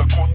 Dakota